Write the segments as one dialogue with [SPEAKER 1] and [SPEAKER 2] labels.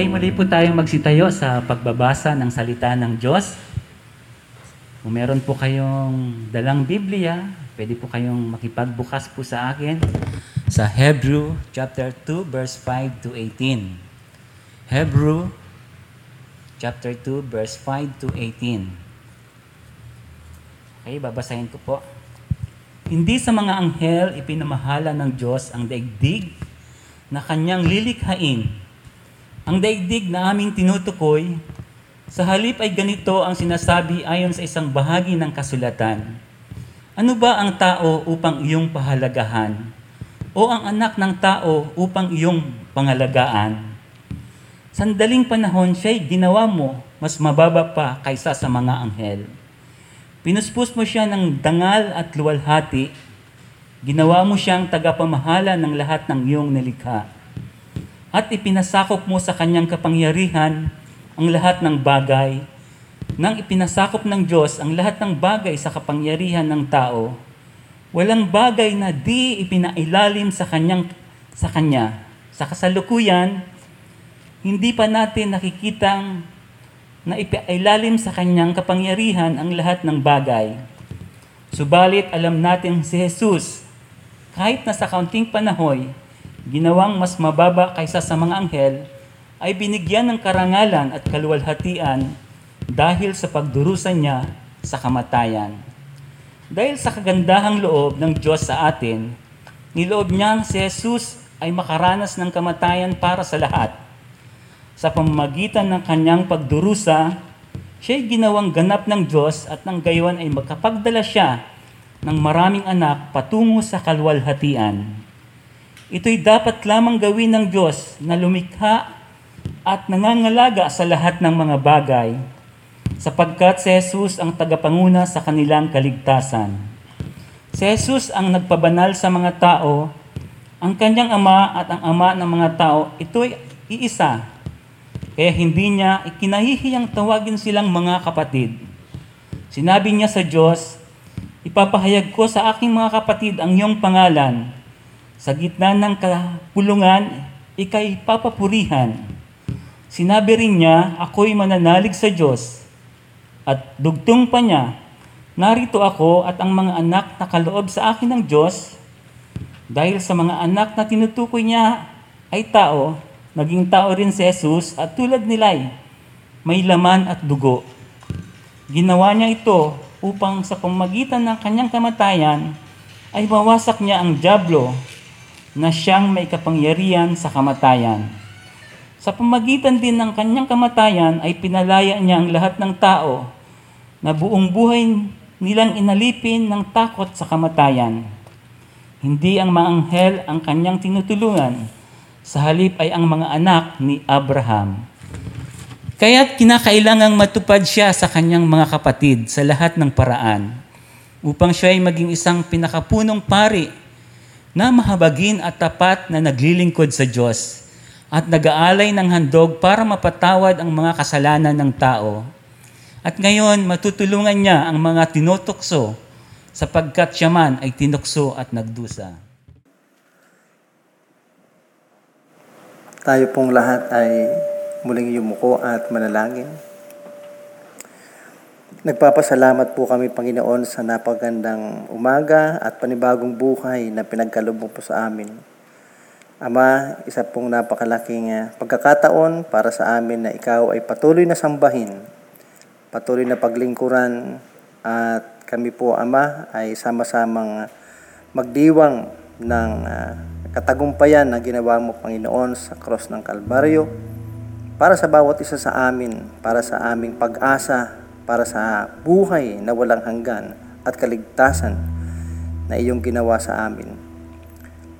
[SPEAKER 1] Okay, muli po tayong magsitayo sa pagbabasa ng salita ng Diyos. Kung meron po kayong dalang Biblia, pwede po kayong makipagbukas po sa akin sa Hebrew chapter 2 verse 5 to 18. Hebrew chapter 2 verse 5 to 18. Okay, babasahin ko po. Hindi sa mga anghel ipinamahala ng Diyos ang daigdig na kanyang lilikhain. Ang daigdig na aming tinutukoy, sa halip ay ganito ang sinasabi ayon sa isang bahagi ng kasulatan. Ano ba ang tao upang iyong pahalagahan? O ang anak ng tao upang iyong pangalagaan? Sandaling panahon siya'y ginawa mo mas mababa pa kaysa sa mga anghel. Pinuspos mo siya ng dangal at luwalhati. Ginawa mo siyang tagapamahala ng lahat ng iyong nilikha. At ipinasakop mo sa kanyang kapangyarihan ang lahat ng bagay. Nang ipinasakop ng Diyos ang lahat ng bagay sa kapangyarihan ng tao, walang bagay na di ipinailalim sa kanyang sa kanya. Sa kasalukuyan, hindi pa natin nakikitang na ipailalim sa kanyang kapangyarihan ang lahat ng bagay. Subalit alam natin si Jesus, kahit na sa kaunting panahoy, ginawang mas mababa kaysa sa mga anghel, ay binigyan ng karangalan at kaluwalhatian dahil sa pagdurusa niya sa kamatayan. Dahil sa kagandahang loob ng Diyos sa atin, niloob niyang si Jesus ay makaranas ng kamatayan para sa lahat sa pamamagitan ng kanyang pagdurusa, siya'y ginawang ganap ng Diyos at nang gayon ay magkapagdala siya ng maraming anak patungo sa kalwalhatian. Ito'y dapat lamang gawin ng Diyos na lumikha at nangangalaga sa lahat ng mga bagay, sapagkat si Jesus ang tagapanguna sa kanilang kaligtasan. Si Jesus ang nagpabanal sa mga tao, ang kanyang ama at ang ama ng mga tao, ito'y iisa kaya hindi niya ikinahihiyang tawagin silang mga kapatid. Sinabi niya sa Diyos, Ipapahayag ko sa aking mga kapatid ang iyong pangalan. Sa gitna ng kapulungan, ikay papapurihan. Sinabi rin niya, ako'y mananalig sa Diyos. At dugtong pa niya, narito ako at ang mga anak na kaloob sa akin ng Diyos, dahil sa mga anak na tinutukoy niya ay tao, Naging tao rin si Jesus at tulad nila'y may laman at dugo. Ginawa niya ito upang sa pamagitan ng kanyang kamatayan ay mawasak niya ang Diablo na siyang may kapangyarihan sa kamatayan. Sa pamagitan din ng kanyang kamatayan ay pinalaya niya ang lahat ng tao na buong buhay nilang inalipin ng takot sa kamatayan. Hindi ang mga anghel ang kanyang tinutulungan, sa halip ay ang mga anak ni Abraham. Kaya't kinakailangang matupad siya sa kanyang mga kapatid sa lahat ng paraan upang siya ay maging isang pinakapunong pari na mahabagin at tapat na naglilingkod sa Diyos at nag-aalay ng handog para mapatawad ang mga kasalanan ng tao. At ngayon, matutulungan niya ang mga tinutokso sapagkat siya man ay tinukso at nagdusa.
[SPEAKER 2] Tayo pong lahat ay muling yumuko at manalangin. Nagpapasalamat po kami, Panginoon, sa napagandang umaga at panibagong buhay na pinagkalubog po sa amin. Ama, isa pong napakalaking ah, pagkakataon para sa amin na ikaw ay patuloy na sambahin, patuloy na paglingkuran at kami po, Ama, ay sama-samang magdiwang ng uh, katagumpayan na ginawa mo, Panginoon, sa cross ng Kalbaryo, para sa bawat isa sa amin, para sa aming pag-asa, para sa buhay na walang hanggan at kaligtasan na iyong ginawa sa amin.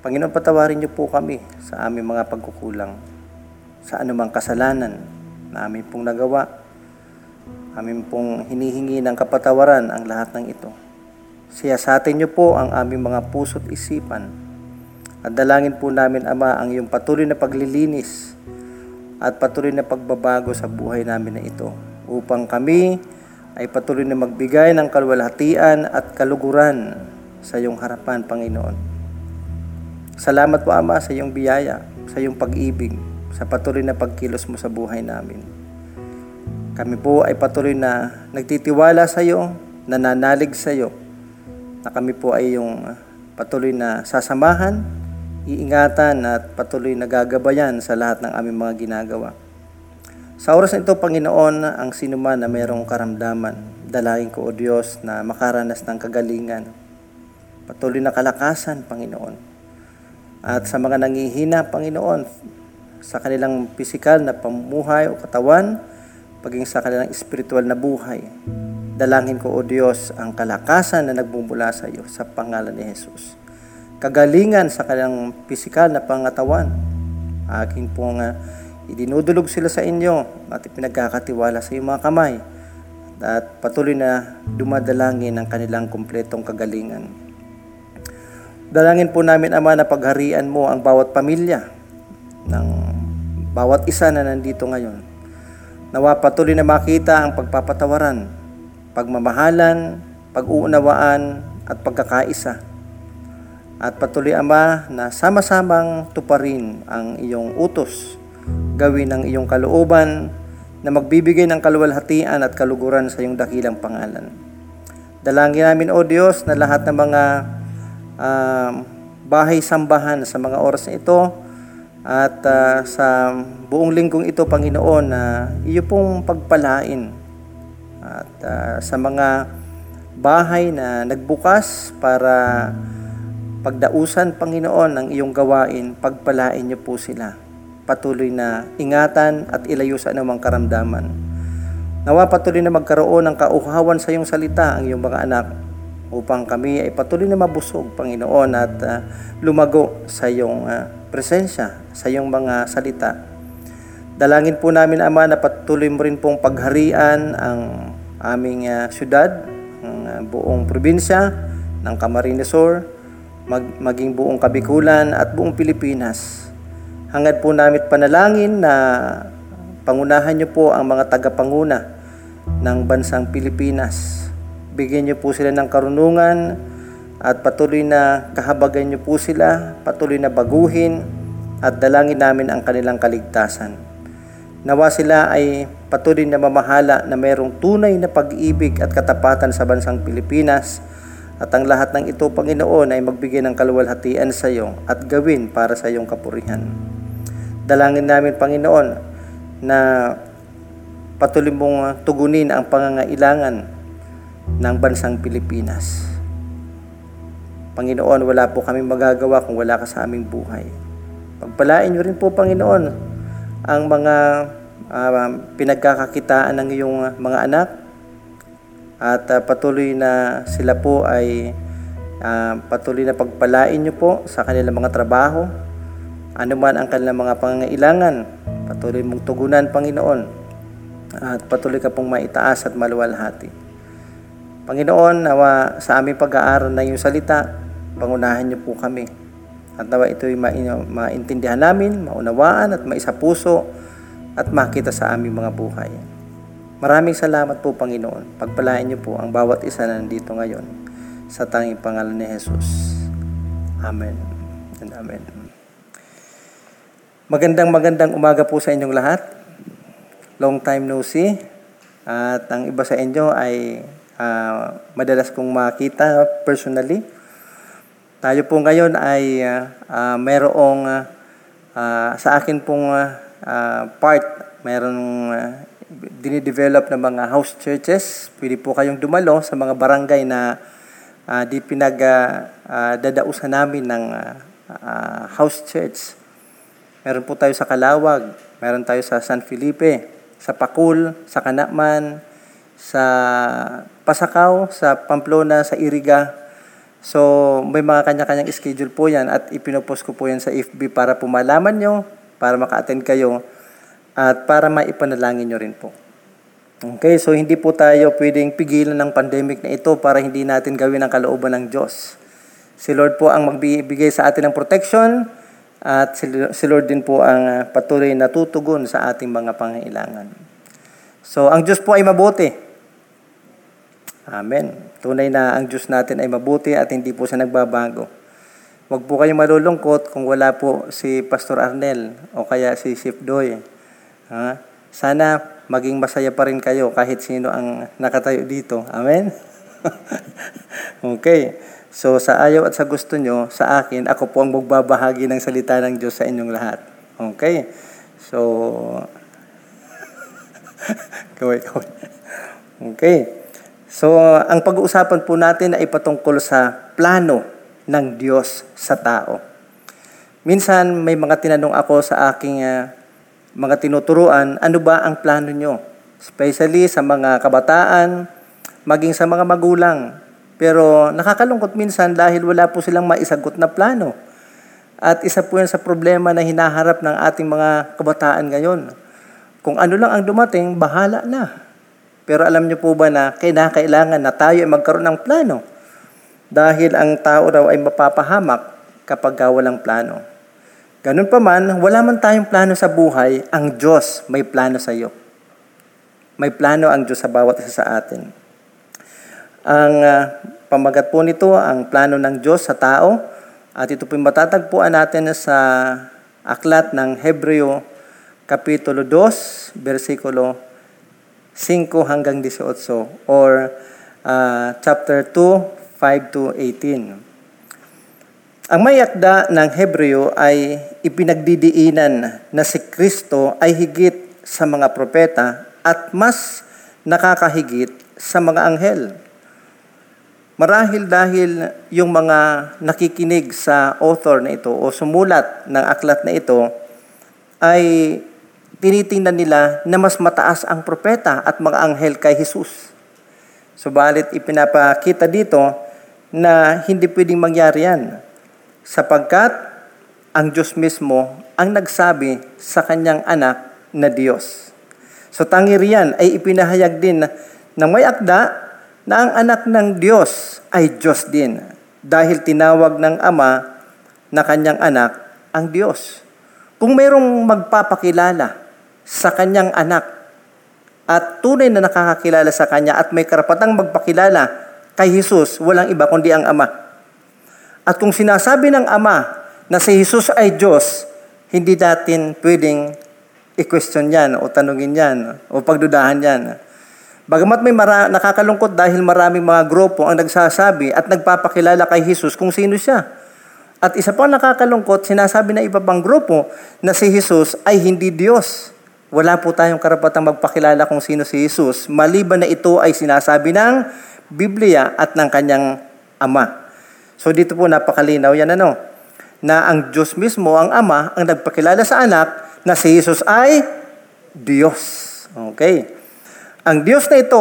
[SPEAKER 2] Panginoon, patawarin niyo po kami sa aming mga pagkukulang, sa anumang kasalanan na amin pong nagawa. Amin pong hinihingi ng kapatawaran ang lahat ng ito. Siya sa atin niyo po ang aming mga puso't isipan at dalangin po namin, Ama, ang iyong patuloy na paglilinis at patuloy na pagbabago sa buhay namin na ito upang kami ay patuloy na magbigay ng kalwalhatian at kaluguran sa iyong harapan, Panginoon. Salamat po, Ama, sa iyong biyaya, sa iyong pag-ibig, sa patuloy na pagkilos mo sa buhay namin. Kami po ay patuloy na nagtitiwala sa iyo, nananalig sa iyo, na kami po ay yung patuloy na sasamahan, iingatan at patuloy na gagabayan sa lahat ng aming mga ginagawa. Sa oras na Panginoon, ang sinuman na mayroong karamdaman, dalangin ko, O Diyos, na makaranas ng kagalingan. Patuloy na kalakasan, Panginoon. At sa mga nangihina, Panginoon, sa kanilang pisikal na pamumuhay o katawan, paging sa kanilang espiritual na buhay. Dalangin ko, O Diyos, ang kalakasan na nagbumula sa iyo sa pangalan ni Jesus. Kagalingan sa kanilang pisikal na pangatawan. Aking pong uh, idinudulog sila sa inyo at pinagkakatiwala sa iyong mga kamay at patuloy na dumadalangin ang kanilang kumpletong kagalingan. Dalangin po namin, Ama, na pagharian mo ang bawat pamilya ng bawat isa na nandito ngayon. Nawa patuloy na makita ang pagpapatawaran, pagmamahalan, pag-uunawaan at pagkakaisa. At patuloy, Ama, na sama-samang tuparin ang iyong utos gawin ng iyong kalooban na magbibigay ng kaluwalhatian at kaluguran sa iyong dakilang pangalan. Dalangin namin, O Diyos, na lahat ng mga uh, bahay-sambahan sa mga oras na ito at uh, sa buong linggong ito, Panginoon, na uh, iyo pong pagpalain at uh, sa mga bahay na nagbukas para pagdausan, Panginoon, ng iyong gawain, pagpalain niyo po sila patuloy na ingatan at ilayo sa anumang karamdaman. Nawa patuloy na magkaroon ng kauhawan sa iyong salita ang iyong mga anak upang kami ay patuloy na mabusog, Panginoon, at uh, lumago sa iyong uh, presensya, sa iyong mga salita. Dalangin po namin, Ama, na patuloy mo rin pong pagharian ang aming uh, syudad, ang uh, buong probinsya ng Camarines Sur, mag, maging buong Kabikulan at buong Pilipinas. Hangad po namin panalangin na pangunahan niyo po ang mga tagapanguna ng bansang Pilipinas. Bigyan niyo po sila ng karunungan at patuloy na kahabagan niyo po sila, patuloy na baguhin at dalangin namin ang kanilang kaligtasan. Nawa sila ay patuloy na mamahala na mayroong tunay na pag-ibig at katapatan sa bansang Pilipinas at ang lahat ng ito, Panginoon, ay magbigay ng kaluwalhatian sa iyo at gawin para sa iyong kapurihan. Dalangin namin, Panginoon, na patuloy mong tugunin ang pangangailangan ng bansang Pilipinas. Panginoon, wala po kami magagawa kung wala ka sa aming buhay. Pagpalain niyo rin po, Panginoon, ang mga uh, pinagkakakitaan ng iyong mga anak at uh, patuloy na sila po ay uh, patuloy na pagpalain niyo po sa kanilang mga trabaho, ano man ang kanilang mga pangangailangan, patuloy mong tugunan, Panginoon, at patuloy ka pong maitaas at maluwalhati. Panginoon, nawa sa aming pag-aaral na iyong salita, pangunahan niyo po kami. At nawa ito'y maintindihan namin, maunawaan at maisapuso at makita sa aming mga buhay. Maraming salamat po, Panginoon. Pagpalain niyo po ang bawat isa na nandito ngayon sa tanging pangalan ni Jesus. Amen and Amen. Magandang magandang umaga po sa inyong lahat. Long time no see. At ang iba sa inyo ay uh, madalas kong makita personally. Tayo po ngayon ay uh, uh, mayroong uh, uh, sa akin pong uh, part, mayroong uh, dinidevelop na mga house churches. Pwede po kayong dumalo sa mga barangay na uh, di pinag uh, uh, namin ng uh, uh, house church. Meron po tayo sa Kalawag, meron tayo sa San Felipe, sa Pakul, sa Kanakman, sa Pasakaw, sa Pamplona, sa Iriga. So, may mga kanya-kanyang schedule po yan at ipinopost ko po yan sa FB para po malaman nyo, para maka-attend kayo, at para maipanalangin nyo rin po. Okay, so hindi po tayo pwedeng pigilan ng pandemic na ito para hindi natin gawin ang kalooban ng Diyos. Si Lord po ang magbibigay sa atin ng protection, at si Lord din po ang ah, patuloy na tutugon sa ating mga pangailangan. So, ang Diyos po ay mabuti. Amen. Tunay na ang Diyos natin ay mabuti at hindi po siya nagbabago. Huwag po kayong malulungkot kung wala po si Pastor Arnel o kaya si Sip Doy. Ha? Sana maging masaya pa rin kayo kahit sino ang nakatayo dito. Amen? okay. So sa ayaw at sa gusto nyo, sa akin, ako po ang magbabahagi ng salita ng Diyos sa inyong lahat. Okay? So, kaway, kaway. Okay. So, ang pag-uusapan po natin ay patungkol sa plano ng Diyos sa tao. Minsan, may mga tinanong ako sa aking ah, mga tinuturuan, ano ba ang plano nyo? Especially sa mga kabataan, maging sa mga magulang. Pero nakakalungkot minsan dahil wala po silang maisagot na plano. At isa po yan sa problema na hinaharap ng ating mga kabataan ngayon. Kung ano lang ang dumating, bahala na. Pero alam niyo po ba na kailangan na tayo ay magkaroon ng plano? Dahil ang tao raw ay mapapahamak kapag walang plano. Ganun pa man, wala man tayong plano sa buhay, ang Diyos may plano sa iyo. May plano ang Diyos sa bawat isa sa atin. Ang uh, pamagat po nito, ang plano ng Diyos sa tao, at ito po matatagpuan natin sa aklat ng Hebreo Kapitulo 2, versikulo 5 hanggang 18 or uh, chapter 2, 5 to 18. Ang may akda ng Hebreo ay ipinagdidiinan na si Kristo ay higit sa mga propeta at mas nakakahigit sa mga anghel. Marahil dahil yung mga nakikinig sa author na ito o sumulat ng aklat na ito ay tinitingnan nila na mas mataas ang propeta at mga anghel kay Jesus. Subalit ipinapakita dito na hindi pwedeng mangyari yan sapagkat ang Diyos mismo ang nagsabi sa kanyang anak na Diyos. So tangi riyan ay ipinahayag din ng may akda na ang anak ng Diyos ay Diyos din dahil tinawag ng Ama na kanyang anak ang Diyos. Kung mayroong magpapakilala sa kanyang anak at tunay na nakakakilala sa kanya at may karapatang magpakilala kay Jesus, walang iba kundi ang Ama. At kung sinasabi ng Ama na si Jesus ay Diyos, hindi natin pwedeng i-question yan o tanungin yan o pagdudahan yan. Bagamat may mara- nakakalungkot dahil maraming mga grupo ang nagsasabi at nagpapakilala kay Jesus kung sino siya. At isa pang nakakalungkot, sinasabi na iba pang grupo na si Jesus ay hindi Diyos. Wala po tayong karapatang magpakilala kung sino si Jesus, maliban na ito ay sinasabi ng Biblia at ng kanyang Ama. So dito po napakalinaw yan ano, na ang Diyos mismo, ang Ama, ang nagpakilala sa anak na si Jesus ay Diyos. Okay. Ang Diyos na ito,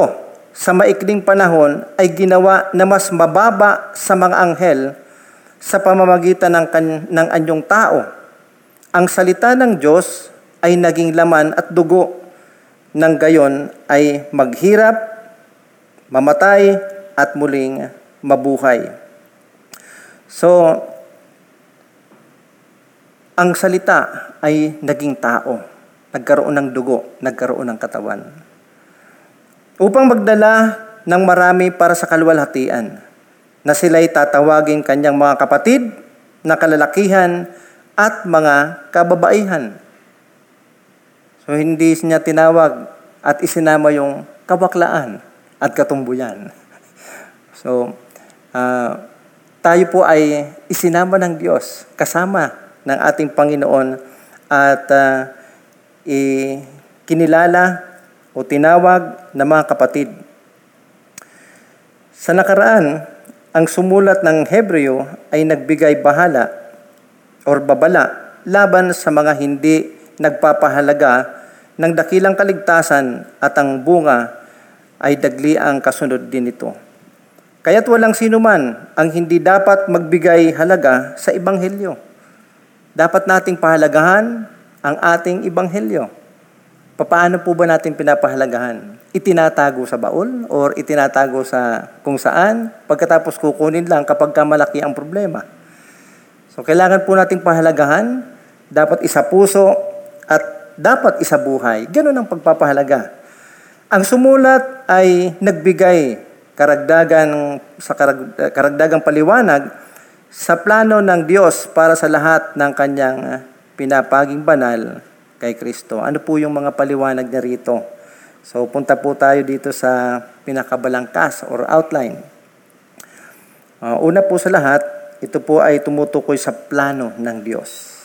[SPEAKER 2] sa maikling panahon, ay ginawa na mas mababa sa mga anghel sa pamamagitan ng, kan- ng anyong tao. Ang salita ng Diyos ay naging laman at dugo ng gayon ay maghirap, mamatay, at muling mabuhay. So, ang salita ay naging tao. Nagkaroon ng dugo, nagkaroon ng katawan upang magdala ng marami para sa kalwalhatian na sila'y tatawagin kanyang mga kapatid na kalalakihan at mga kababaihan. So hindi niya tinawag at isinama yung kabaklaan at katumbuyan. So uh, tayo po ay isinama ng Diyos kasama ng ating Panginoon at uh, kinilala o tinawag na mga kapatid. Sa nakaraan, ang sumulat ng Hebreo ay nagbigay bahala or babala laban sa mga hindi nagpapahalaga ng dakilang kaligtasan at ang bunga ay dagli ang kasunod din ito. Kaya't walang sino man ang hindi dapat magbigay halaga sa Ibanghelyo. Dapat nating pahalagahan ang ating Ibanghelyo. Paano po ba natin pinapahalagahan? Itinatago sa baul or itinatago sa kung saan pagkatapos kukunin lang kapag malaki ang problema. So kailangan po nating pahalagahan, dapat isa puso at dapat isa buhay. Ganun ang pagpapahalaga. Ang sumulat ay nagbigay karagdagan sa karag, karagdagang paliwanag sa plano ng Diyos para sa lahat ng kanyang pinapaging banal kay Kristo. Ano po yung mga paliwanag niya rito? So punta po tayo dito sa pinakabalangkas or outline. Uh, una po sa lahat, ito po ay tumutukoy sa plano ng Diyos.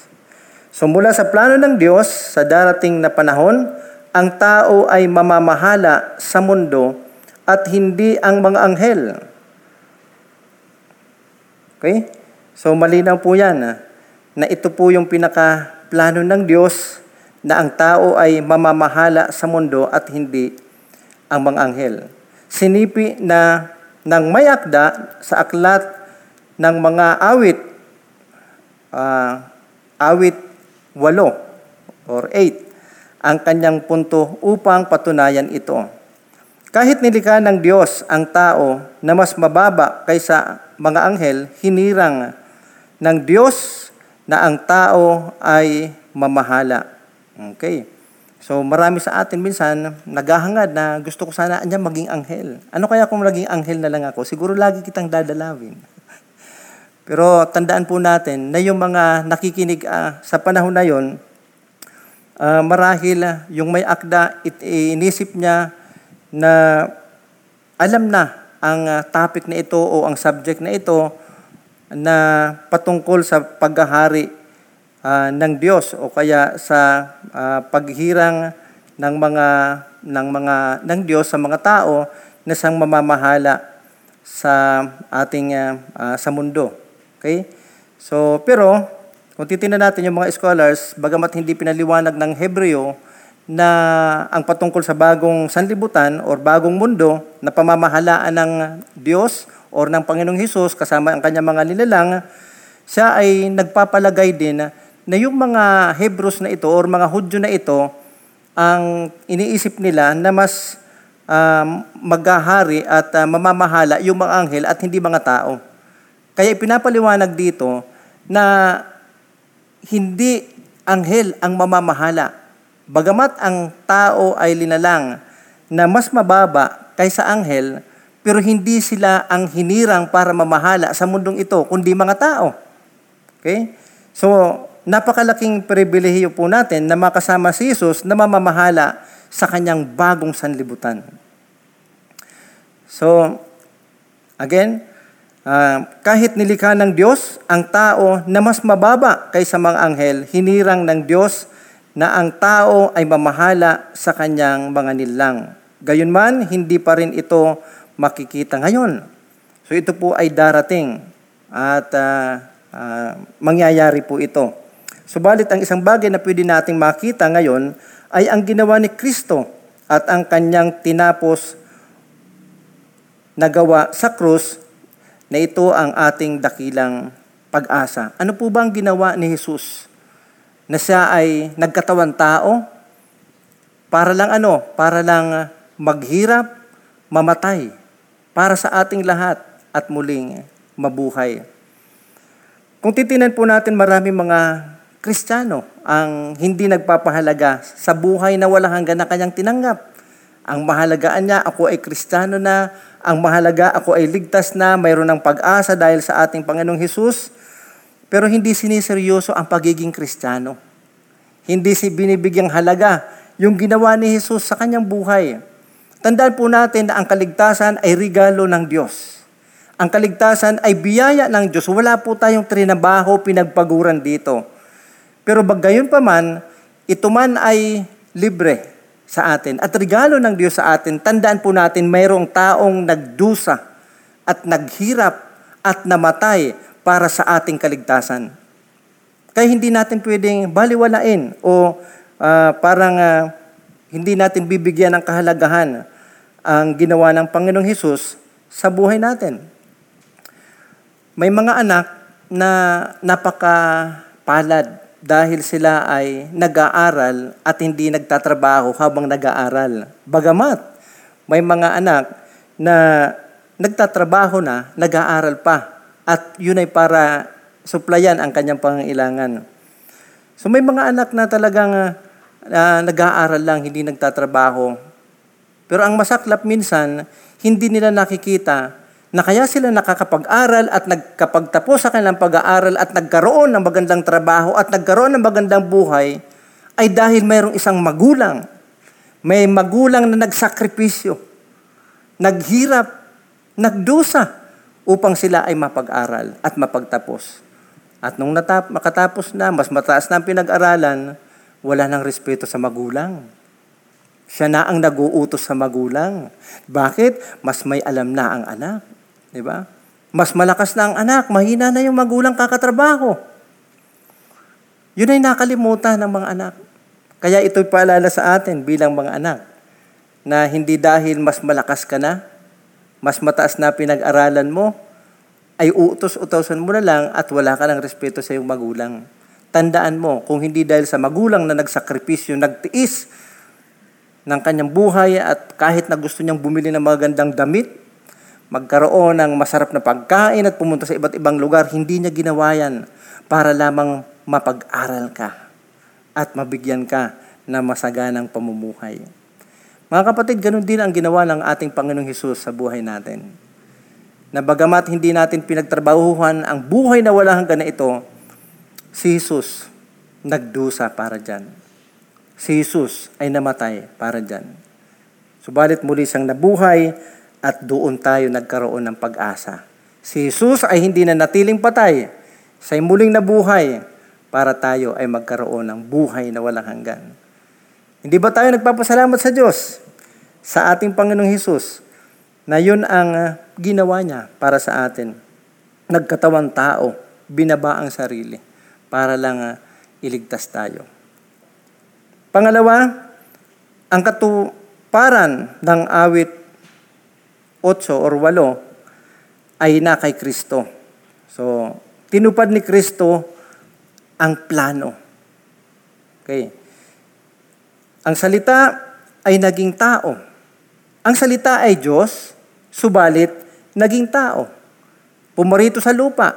[SPEAKER 2] So mula sa plano ng Diyos, sa darating na panahon, ang tao ay mamamahala sa mundo at hindi ang mga anghel. Okay? So malinaw po yan ah, na ito po yung pinaka-plano ng Diyos na ang tao ay mamamahala sa mundo at hindi ang mga anghel. Sinipi na ng may akda sa aklat ng mga awit, uh, awit 8 or 8, ang kanyang punto upang patunayan ito. Kahit nilikha ng Diyos ang tao na mas mababa kaysa mga anghel, hinirang ng Diyos na ang tao ay mamahala. Okay. So marami sa atin minsan naghahangad na gusto ko sana niya maging anghel. Ano kaya kung maging anghel na lang ako? Siguro lagi kitang dadalawin. Pero tandaan po natin na yung mga nakikinig uh, sa panahon na yon, uh, marahil uh, yung may akda, it, inisip niya na alam na ang uh, topic na ito o ang subject na ito na patungkol sa paghahari uh, ng Diyos o kaya sa uh, paghirang ng mga ng mga ng Diyos sa mga tao na sang mamamahala sa ating uh, sa mundo. Okay? So, pero kung titingnan natin yung mga scholars, bagamat hindi pinaliwanag ng Hebreo na ang patungkol sa bagong sanlibutan or bagong mundo na pamamahalaan ng Diyos or ng Panginoong Hesus kasama ang kanyang mga nilalang, siya ay nagpapalagay din na yung mga Hebrews na ito or mga Hudyo na ito ang iniisip nila na mas um, maghahari at uh, mamamahala yung mga anghel at hindi mga tao. Kaya ipinapaliwanag dito na hindi anghel ang mamamahala Bagamat ang tao ay linalang na mas mababa kaysa anghel, pero hindi sila ang hinirang para mamahala sa mundong ito, kundi mga tao. Okay? So, napakalaking pribilehiyo po natin na makasama si Jesus na mamamahala sa kanyang bagong sanlibutan. So, again, uh, kahit nilikha ng Diyos ang tao na mas mababa kaysa mga anghel, hinirang ng Diyos na ang tao ay mamahala sa kanyang mga nilang. Gayunman, hindi pa rin ito makikita ngayon. So ito po ay darating at uh, uh, mangyayari po ito. Subalit ang isang bagay na pwede nating makita ngayon ay ang ginawa ni Kristo at ang kanyang tinapos na gawa sa krus na ito ang ating dakilang pag-asa. Ano po ba ang ginawa ni Jesus? na siya ay nagkatawan tao para lang ano, para lang maghirap, mamatay para sa ating lahat at muling mabuhay. Kung titinan po natin marami mga Kristiyano ang hindi nagpapahalaga sa buhay na wala hanggan na kanyang tinanggap. Ang mahalagaan niya, ako ay Kristiyano na, ang mahalaga, ako ay ligtas na, mayroon ng pag-asa dahil sa ating Panginoong Hesus, pero hindi siniseryoso ang pagiging kristyano. Hindi si binibigyang halaga yung ginawa ni Jesus sa kanyang buhay. Tandaan po natin na ang kaligtasan ay regalo ng Diyos. Ang kaligtasan ay biyaya ng Diyos. Wala po tayong trinabaho, pinagpaguran dito. Pero bagayon pa man, ito man ay libre sa atin. At regalo ng Diyos sa atin, tandaan po natin mayroong taong nagdusa at naghirap at namatay para sa ating kaligtasan. Kaya hindi natin pwedeng baliwalain o uh, parang uh, hindi natin bibigyan ng kahalagahan ang ginawa ng Panginoong Hesus sa buhay natin. May mga anak na napakapalad dahil sila ay nag-aaral at hindi nagtatrabaho habang nag-aaral. Bagamat may mga anak na nagtatrabaho na, nag-aaral pa at yun ay para suplayan ang kanyang pangailangan. So may mga anak na talagang uh, nag-aaral lang, hindi nagtatrabaho. Pero ang masaklap minsan, hindi nila nakikita na kaya sila nakakapag-aral at nagkapagtapos sa kanilang pag-aaral at nagkaroon ng magandang trabaho at nagkaroon ng magandang buhay ay dahil mayroong isang magulang. May magulang na nagsakripisyo, naghirap, nagdusa upang sila ay mapag-aral at mapagtapos. At nung natap- makatapos na, mas mataas na ang pinag-aralan, wala nang respeto sa magulang. Siya na ang nag-uutos sa magulang. Bakit? Mas may alam na ang anak. Di ba? Mas malakas na ang anak, mahina na yung magulang kakatrabaho. Yun ay nakalimutan ng mga anak. Kaya ito'y paalala sa atin bilang mga anak na hindi dahil mas malakas ka na, mas mataas na pinag-aralan mo, ay uutos-utosan mo na lang at wala ka ng respeto sa iyong magulang. Tandaan mo, kung hindi dahil sa magulang na nagsakripisyo, nagtiis ng kanyang buhay at kahit na gusto niyang bumili ng magandang damit, magkaroon ng masarap na pagkain at pumunta sa iba't ibang lugar, hindi niya ginawa yan para lamang mapag-aral ka at mabigyan ka na masaganang pamumuhay. Mga kapatid, ganun din ang ginawa ng ating Panginoong Hesus sa buhay natin. Na bagamat hindi natin pinagtrabahuhan ang buhay na wala hanggang na ito, si Jesus nagdusa para dyan. Si Jesus ay namatay para dyan. Subalit muli siyang nabuhay at doon tayo nagkaroon ng pag-asa. Si Jesus ay hindi na natiling patay, siya'y muling nabuhay para tayo ay magkaroon ng buhay na walang hanggan. Hindi ba tayo nagpapasalamat sa Diyos, sa ating Panginoong Hesus, na yun ang uh, ginawa niya para sa atin. Nagkatawang tao, binaba ang sarili para lang uh, iligtas tayo. Pangalawa, ang katuparan ng awit 8 or 8 ay na kay Kristo. So, tinupad ni Kristo ang plano. Okay. Ang salita ay naging tao. Ang salita ay Diyos, subalit naging tao. Pumarito sa lupa.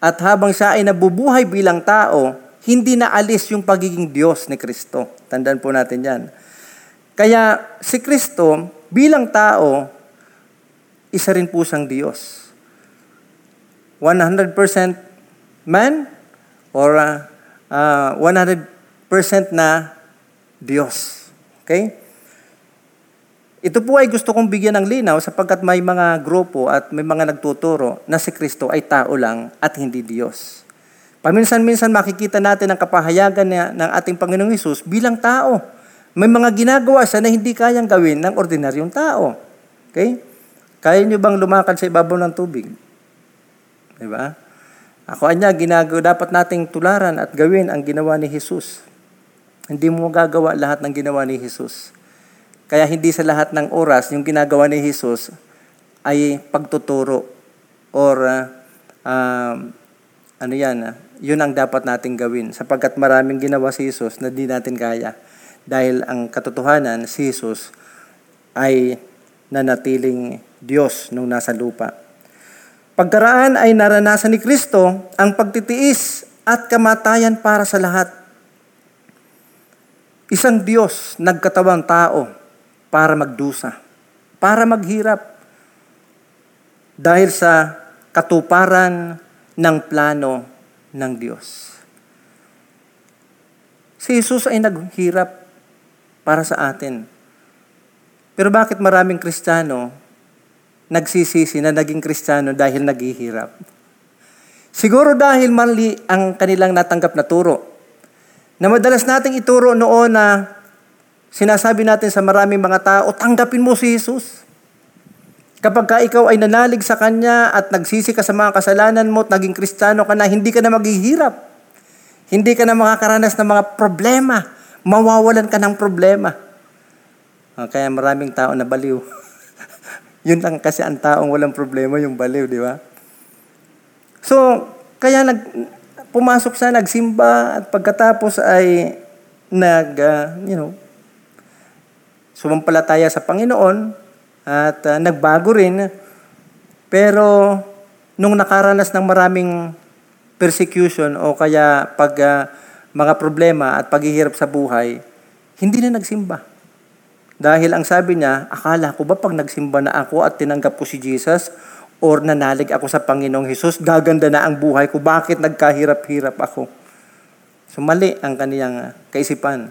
[SPEAKER 2] At habang siya ay nabubuhay bilang tao, hindi na alis yung pagiging Diyos ni Kristo. Tandaan po natin yan. Kaya si Kristo bilang tao, isa rin po siyang Diyos. 100% man or uh, uh, 100% na Diyos. Okay? Ito po ay gusto kong bigyan ng linaw sapagkat may mga grupo at may mga nagtuturo na si Kristo ay tao lang at hindi Diyos. Paminsan-minsan makikita natin ang kapahayagan niya ng ating Panginoong Isus bilang tao. May mga ginagawa siya na hindi kayang gawin ng ordinaryong tao. Okay? Kaya nyo bang lumakad sa ibabaw ng tubig? Di ba? Ako anya, ginagawa, dapat nating tularan at gawin ang ginawa ni Jesus. Hindi mo magagawa lahat ng ginawa ni Jesus. Kaya hindi sa lahat ng oras yung ginagawa ni Jesus ay pagtuturo or uh, uh, ano yan, uh, yun ang dapat nating gawin sapagkat maraming ginawa si Jesus na di natin kaya dahil ang katotohanan si Jesus ay nanatiling Diyos nung nasa lupa. Pagkaraan ay naranasan ni Kristo ang pagtitiis at kamatayan para sa lahat. Isang Diyos nagkatawang tao para magdusa, para maghirap dahil sa katuparan ng plano ng Diyos. Si Jesus ay naghirap para sa atin pero bakit maraming Kristiyano nagsisisi na naging Kristiyano dahil naghihirap? Siguro dahil mali ang kanilang natanggap na turo. Na madalas nating ituro noon na sinasabi natin sa maraming mga tao, tanggapin mo si Jesus. Kapag ka ikaw ay nanalig sa Kanya at nagsisi ka sa mga kasalanan mo at naging Kristiyano ka na, hindi ka na maghihirap. Hindi ka na makakaranas ng mga problema. Mawawalan ka ng problema. Uh, kaya maraming tao na baliw. Yun lang kasi ang taong walang problema, yung baliw, di ba? So, kaya nag, pumasok siya, nagsimba, at pagkatapos ay nag, uh, you know, sumampalataya sa Panginoon, at uh, nagbago rin. Pero, nung nakaranas ng maraming persecution o kaya pag uh, mga problema at paghihirap sa buhay, hindi na nagsimba. Dahil ang sabi niya, akala ko ba pag nagsimba na ako at tinanggap ko si Jesus, or nanalig ako sa Panginoong Hesus, gaganda na ang buhay ko. Bakit nagkahirap-hirap ako? So mali ang kaniyang ah, kaisipan.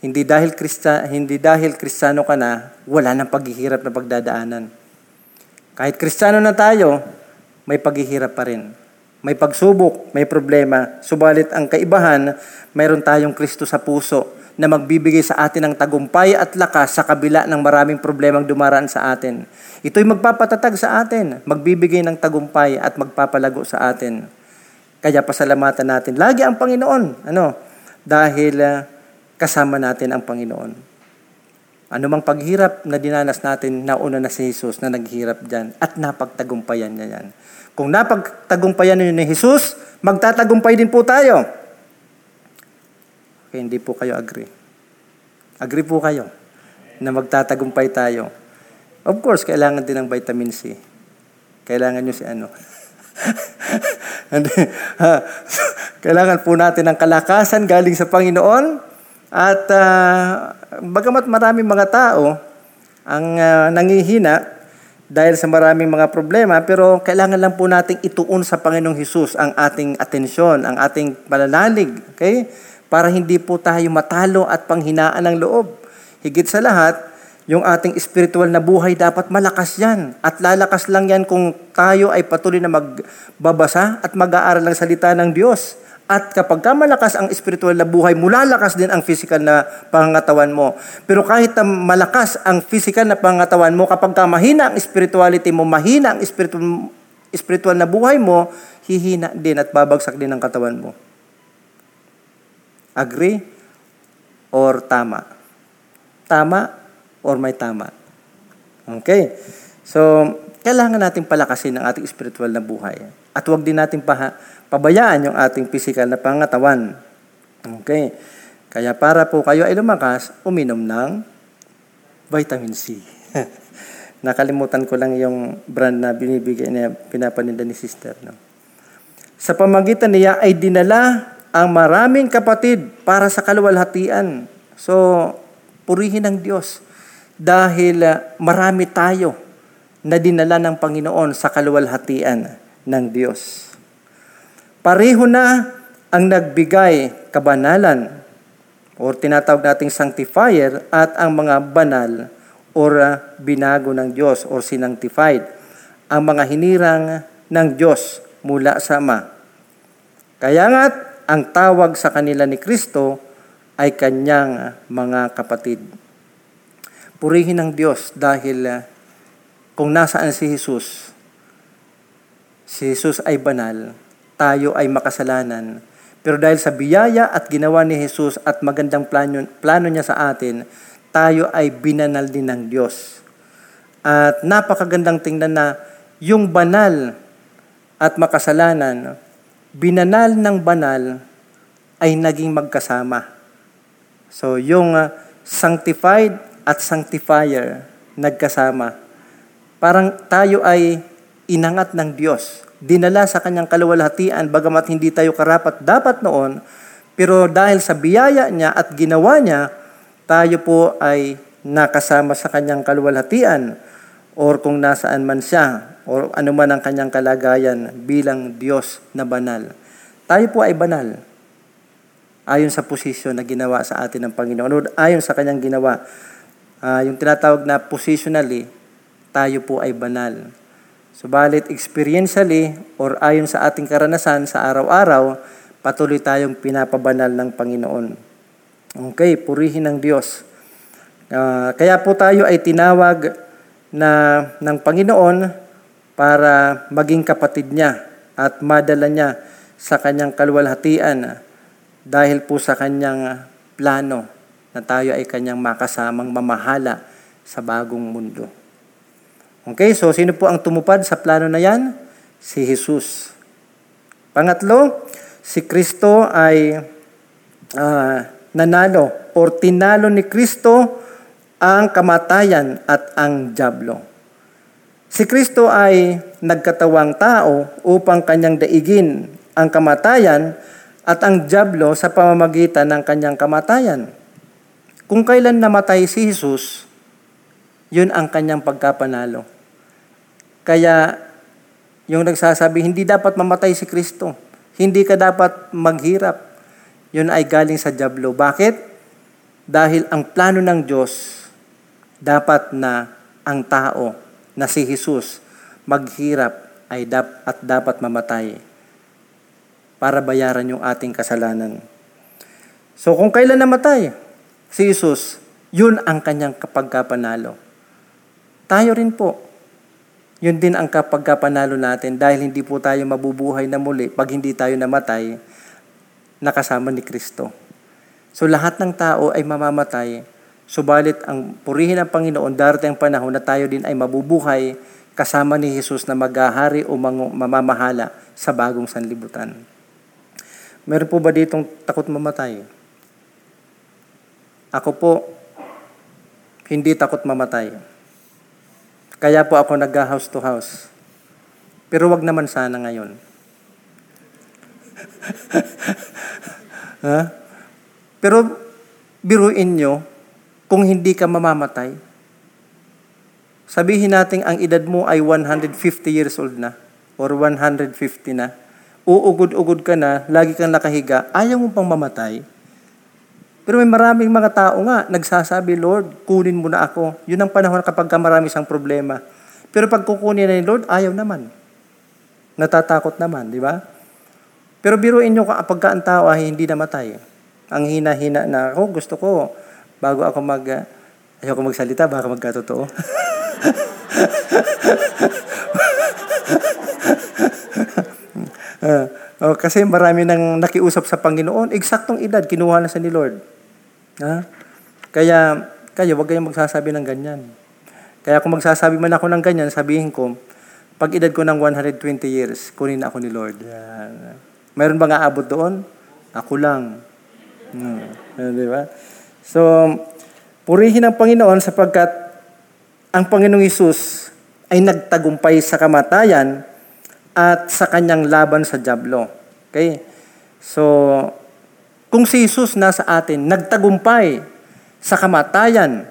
[SPEAKER 2] Hindi dahil Krista, hindi dahil Kristiyano ka na, wala nang paghihirap na pagdadaanan. Kahit Kristiyano na tayo, may paghihirap pa rin. May pagsubok, may problema. Subalit ang kaibahan, mayroon tayong Kristo sa puso na magbibigay sa atin ng tagumpay at lakas sa kabila ng maraming problemang dumaraan sa atin. Ito'y magpapatatag sa atin, magbibigay ng tagumpay at magpapalago sa atin. Kaya pasalamatan natin lagi ang Panginoon. Ano? Dahil uh, kasama natin ang Panginoon. Ano mang paghirap na dinanas natin, nauna na si Jesus na naghirap dyan at napagtagumpayan niya yan. Kung napagtagumpayan niyo ni Jesus, magtatagumpay din po tayo. Okay, hindi po kayo agree. Agree po kayo na magtatagumpay tayo. Of course, kailangan din ng vitamin C. Kailangan nyo si ano. kailangan po natin ng kalakasan galing sa Panginoon. At uh, bagamat maraming mga tao ang uh, nangihina dahil sa maraming mga problema, pero kailangan lang po nating ituon sa Panginoong Hesus ang ating atensyon, ang ating pananalig. Okay? Para hindi po tayo matalo at panghinaan ng loob. Higit sa lahat, yung ating spiritual na buhay dapat malakas yan. At lalakas lang yan kung tayo ay patuloy na magbabasa at mag-aaral ng salita ng Diyos. At kapag ka malakas ang spiritual na buhay, mulalakas din ang physical na pangangatawan mo. Pero kahit na malakas ang physical na pangangatawan mo, kapag ka mahina ang spirituality mo, mahina ang spiritual, spiritual na buhay mo, hihina din at babagsak din ang katawan mo. Agree or tama? Tama or may tama? Okay. So, kailangan natin palakasin ang ating spiritual na buhay. At huwag din natin paha, pabayaan yung ating physical na pangatawan. Okay. Kaya para po kayo ay lumakas, uminom ng vitamin C. Nakalimutan ko lang yung brand na binibigay na pinapaninda ni sister. No? Sa pamagitan niya ay dinala ang maraming kapatid para sa kaluwalhatian. So, purihin ng Diyos dahil uh, marami tayo na dinala ng Panginoon sa kaluwalhatian ng Diyos. Pareho na ang nagbigay kabanalan or tinatawag nating sanctifier at ang mga banal or uh, binago ng Diyos or sinangtified ang mga hinirang ng Diyos mula sa Ama. Kaya nga't ang tawag sa kanila ni Kristo ay kanyang mga kapatid. Purihin ng Diyos dahil uh, kung nasaan si Jesus, si Jesus ay banal, tayo ay makasalanan. Pero dahil sa biyaya at ginawa ni Jesus at magandang plano, plano niya sa atin, tayo ay binanal din ng Diyos. At napakagandang tingnan na yung banal at makasalanan, binanal ng banal ay naging magkasama. So, yung uh, sanctified at sanctifier nagkasama. Parang tayo ay inangat ng Diyos. Dinala sa kanyang kaluwalhatian, bagamat hindi tayo karapat dapat noon, pero dahil sa biyaya niya at ginawa niya, tayo po ay nakasama sa kanyang kaluwalhatian or kung nasaan man siya or anuman ang kanyang kalagayan bilang Diyos na banal. Tayo po ay banal. Ayon sa posisyon na ginawa sa atin ng Panginoon. Ayon sa kanyang ginawa. Uh, yung tinatawag na positionally, tayo po ay banal. Subalit experientially or ayon sa ating karanasan sa araw-araw, patuloy tayong pinapabanal ng Panginoon. Okay, purihin ng Diyos. Uh, kaya po tayo ay tinawag na ng Panginoon para maging kapatid niya at madala niya sa kanyang kaluwalhatian dahil po sa kanyang plano na tayo ay kanyang makasamang mamahala sa bagong mundo. Okay, so sino po ang tumupad sa plano na yan? Si Jesus. Pangatlo, si Kristo ay uh, nanalo or tinalo ni Kristo ang kamatayan at ang jablo. Si Kristo ay nagkatawang tao upang kanyang daigin ang kamatayan at ang jablo sa pamamagitan ng kanyang kamatayan. Kung kailan namatay si Jesus, yun ang kanyang pagkapanalo. Kaya yung nagsasabi, hindi dapat mamatay si Kristo. Hindi ka dapat maghirap. Yun ay galing sa Diablo. Bakit? Dahil ang plano ng Diyos, dapat na ang tao na si Jesus maghirap ay dap- at dapat mamatay para bayaran yung ating kasalanan. So kung kailan namatay si Jesus, yun ang kanyang kapagkapanalo. Tayo rin po, yun din ang kapagkapanalo natin dahil hindi po tayo mabubuhay na muli pag hindi tayo namatay nakasama ni Kristo. So lahat ng tao ay mamamatay, subalit ang purihin ng Panginoon, darating ang panahon na tayo din ay mabubuhay kasama ni Jesus na maghahari o mamamahala sa bagong sanlibutan. Meron po ba ditong takot mamatay? Ako po, hindi takot mamatay. Kaya po ako nag-house to house. Pero wag naman sana ngayon. ha? Pero biruin nyo, kung hindi ka mamamatay, sabihin natin ang edad mo ay 150 years old na or 150 na, uugod-ugod ka na, lagi kang nakahiga, ayaw mo pang mamatay. Pero may maraming mga tao nga nagsasabi, Lord, kunin mo na ako. Yun ang panahon kapag ka marami siyang problema. Pero pag kukunin na ni Lord, ayaw naman. Natatakot naman, di ba? Pero biruin nyo kapag ka ang tao ay hindi namatay. Ang hina-hina na ako, gusto ko, bago ako mag, uh, ayoko magsalita, baka magkatotoo. uh, oh, kasi marami nang nakiusap sa Panginoon, eksaktong edad, kinuha na sa ni Lord. Ha? Kaya, kayo, wag kayong magsasabi ng ganyan. Kaya kung magsasabi man ako ng ganyan, sabihin ko, pag edad ko ng 120 years, kunin na ako ni Lord. Yan. Mayroon ba nga abot doon? Ako lang. Hmm. Di ba? So, purihin ang Panginoon sapagkat ang Panginoong Isus ay nagtagumpay sa kamatayan at sa kanyang laban sa Diablo. Okay? So, kung si Jesus nasa atin, nagtagumpay sa kamatayan,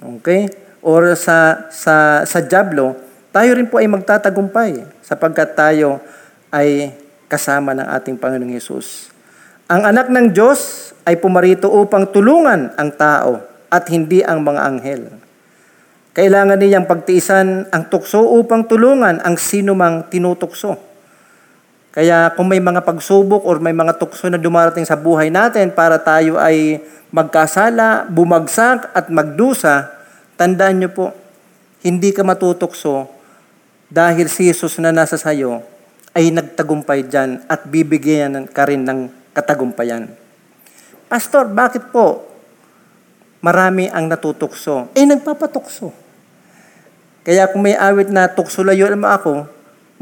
[SPEAKER 2] okay? Or sa sa sa Diablo, tayo rin po ay magtatagumpay sapagkat tayo ay kasama ng ating Panginoong Yesus. Ang anak ng Diyos ay pumarito upang tulungan ang tao at hindi ang mga anghel. Kailangan niyang pagtiisan ang tukso upang tulungan ang sinumang tinutukso. Kaya kung may mga pagsubok or may mga tukso na dumarating sa buhay natin para tayo ay magkasala, bumagsak at magdusa, tandaan niyo po, hindi ka matutukso dahil si Jesus na nasa sayo ay nagtagumpay dyan at bibigyan ka rin ng katagumpayan. Pastor, bakit po marami ang natutukso? Eh, nagpapatukso. Kaya kung may awit na tukso layo mo ako,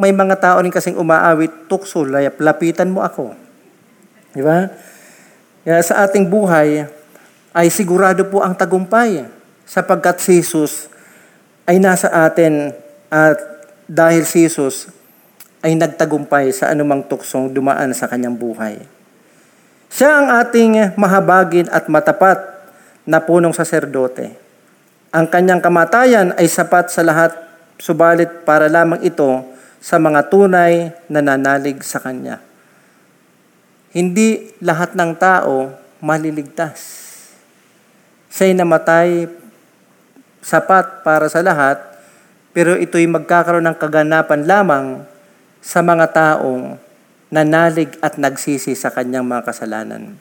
[SPEAKER 2] may mga tao rin kasing umaawit, tukso, layap, lapitan mo ako. Di ba? Kaya sa ating buhay, ay sigurado po ang tagumpay sapagkat si Jesus ay nasa atin at dahil si Jesus ay nagtagumpay sa anumang tuksong dumaan sa kanyang buhay. Siya ang ating mahabagin at matapat na punong saserdote. Ang kanyang kamatayan ay sapat sa lahat, subalit para lamang ito sa mga tunay na nanalig sa kanya. Hindi lahat ng tao maliligtas. Siya'y namatay sapat para sa lahat, pero ito'y magkakaroon ng kaganapan lamang sa mga taong nanalig at nagsisi sa kanyang mga kasalanan.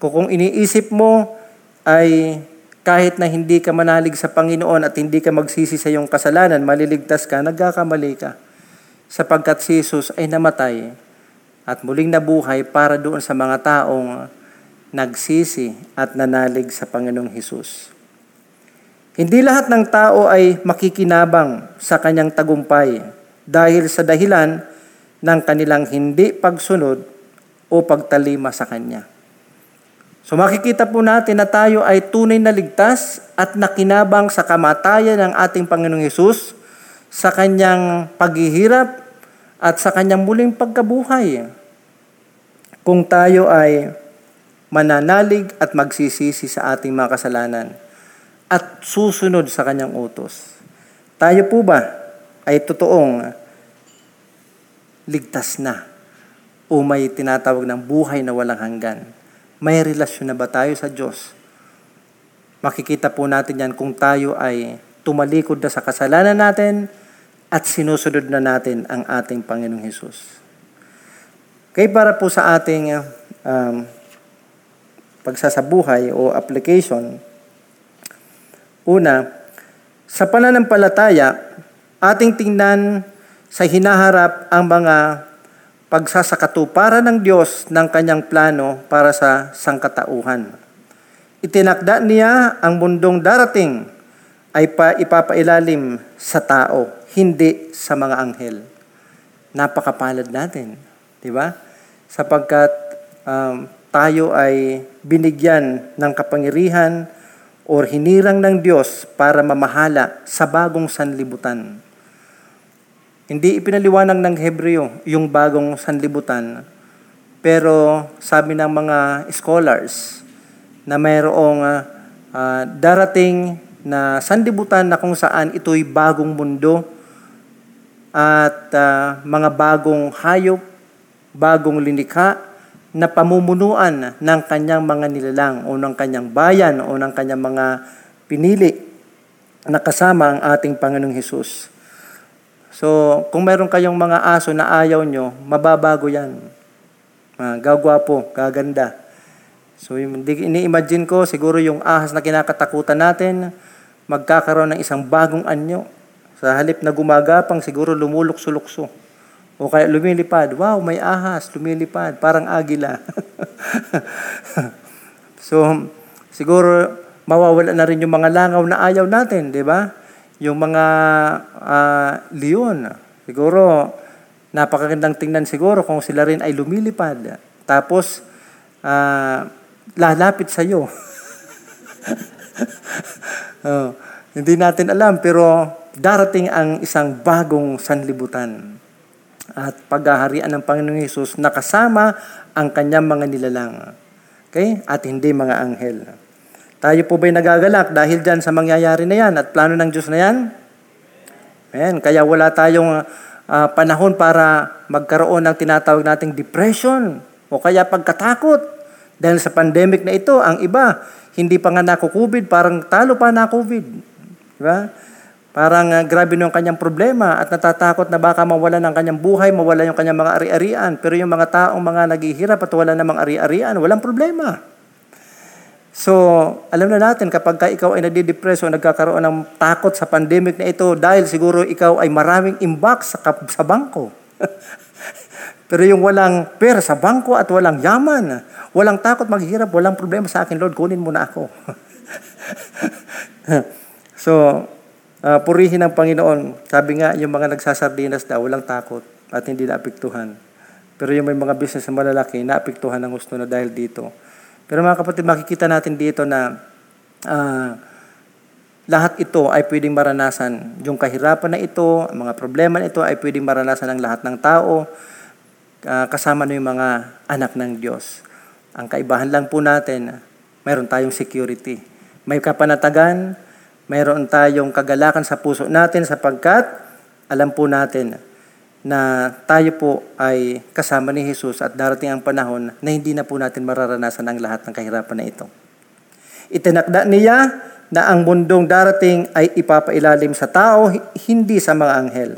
[SPEAKER 2] Kung iniisip mo ay kahit na hindi ka manalig sa Panginoon at hindi ka magsisi sa iyong kasalanan, maliligtas ka, nagkakamali ka. Sapagkat si Jesus ay namatay at muling nabuhay para doon sa mga taong nagsisi at nanalig sa Panginoong Hesus. Hindi lahat ng tao ay makikinabang sa kanyang tagumpay dahil sa dahilan ng kanilang hindi pagsunod o pagtalima sa Kanya. So makikita po natin na tayo ay tunay na ligtas at nakinabang sa kamatayan ng ating Panginoong Yesus sa kanyang paghihirap at sa kanyang muling pagkabuhay. Kung tayo ay mananalig at magsisisi sa ating mga kasalanan at susunod sa kanyang utos. Tayo po ba ay totoong ligtas na o may tinatawag ng buhay na walang hanggan? May relasyon na ba tayo sa Diyos? Makikita po natin yan kung tayo ay tumalikod na sa kasalanan natin at sinusunod na natin ang ating Panginoong Hesus. Kaya para po sa ating um, pagsasabuhay o application, una, sa pananampalataya, ating tingnan sa hinaharap ang mga pagsasakatuparan ng Diyos ng kanyang plano para sa sangkatauhan. Itinakda niya ang mundong darating ay pa ipapailalim sa tao, hindi sa mga anghel. Napakapalad natin, di ba? Sapagkat um, tayo ay binigyan ng kapangyarihan or hinirang ng Diyos para mamahala sa bagong sanlibutan. Hindi ipinaliwanag ng Hebreo yung bagong sanlibutan, pero sabi ng mga scholars na mayroong uh, darating na sanlibutan na kung saan ito'y bagong mundo at uh, mga bagong hayop, bagong linikha, na pamumunuan ng kanyang mga nilalang o ng kanyang bayan o ng kanyang mga pinili na kasama ang ating Panginoong Hesus. So, kung meron kayong mga aso na ayaw nyo, mababago yan. Uh, gagwapo, gaganda. So, hindi ini-imagine ko, siguro yung ahas na kinakatakutan natin, magkakaroon ng isang bagong anyo. Sa halip na gumagapang, siguro lumulukso-lukso. O kaya lumilipad, wow, may ahas, lumilipad, parang agila. so, siguro mawawala na rin yung mga langaw na ayaw natin, di ba? Yung mga uh, leon, siguro napakagandang tingnan siguro kung sila rin ay lumilipad. Tapos, uh, lalapit sa iyo. oh, hindi natin alam, pero darating ang isang bagong sanlibutan at paghaharian ng Panginoong Hesus na kasama ang kanyang mga nilalang. Okay? At hindi mga anghel. Tayo po ba'y nagagalak dahil dyan sa mangyayari na yan at plano ng Diyos na yan? Ayan, kaya wala tayong uh, panahon para magkaroon ng tinatawag nating depression o kaya pagkatakot. Dahil sa pandemic na ito, ang iba, hindi pa nga naku-COVID, parang talo pa na-COVID. Diba? Parang uh, grabe yung kanyang problema at natatakot na baka mawala ng kanyang buhay, mawala yung kanyang mga ari-arian. Pero yung mga taong mga naghihirap at wala namang ari-arian, walang problema. So, alam na natin kapag ka ikaw ay nadidepress o nagkakaroon ng takot sa pandemic na ito dahil siguro ikaw ay maraming imbak sa, sa bangko. Pero yung walang pera sa bangko at walang yaman, walang takot maghihirap, walang problema sa akin, Lord, kunin mo na ako. so, uh, purihin ang Panginoon. Sabi nga, yung mga nagsasardinas daw, walang takot at hindi naapektuhan. Pero yung may mga business na malalaki, naapektuhan ng gusto na dahil dito. Pero mga kapatid, makikita natin dito na uh, lahat ito ay pwedeng maranasan. Yung kahirapan na ito, ang mga problema na ito ay pwedeng maranasan ng lahat ng tao, uh, kasama na yung mga anak ng Diyos. Ang kaibahan lang po natin, mayroon tayong security. May kapanatagan, mayroon tayong kagalakan sa puso natin sapagkat alam po natin na tayo po ay kasama ni Jesus at darating ang panahon na hindi na po natin mararanasan ang lahat ng kahirapan na ito. Itinakda niya na ang mundong darating ay ipapailalim sa tao, hindi sa mga anghel.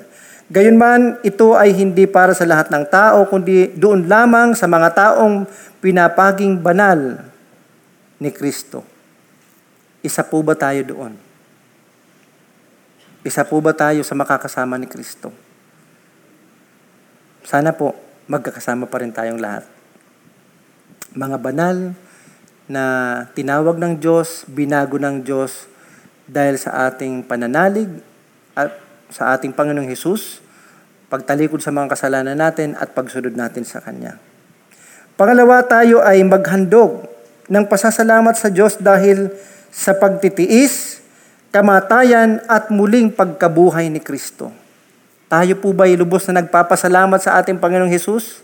[SPEAKER 2] Gayunman, ito ay hindi para sa lahat ng tao, kundi doon lamang sa mga taong pinapaging banal ni Kristo. Isa po ba tayo doon? Isa po ba tayo sa makakasama ni Kristo? Sana po, magkakasama pa rin tayong lahat. Mga banal na tinawag ng Diyos, binago ng Diyos dahil sa ating pananalig at sa ating Panginoong Hesus, pagtalikod sa mga kasalanan natin at pagsunod natin sa Kanya. Pangalawa, tayo ay maghandog ng pasasalamat sa Diyos dahil sa pagtitiis kamatayan at muling pagkabuhay ni Kristo. Tayo po ba ay lubos na nagpapasalamat sa ating Panginoong Hesus?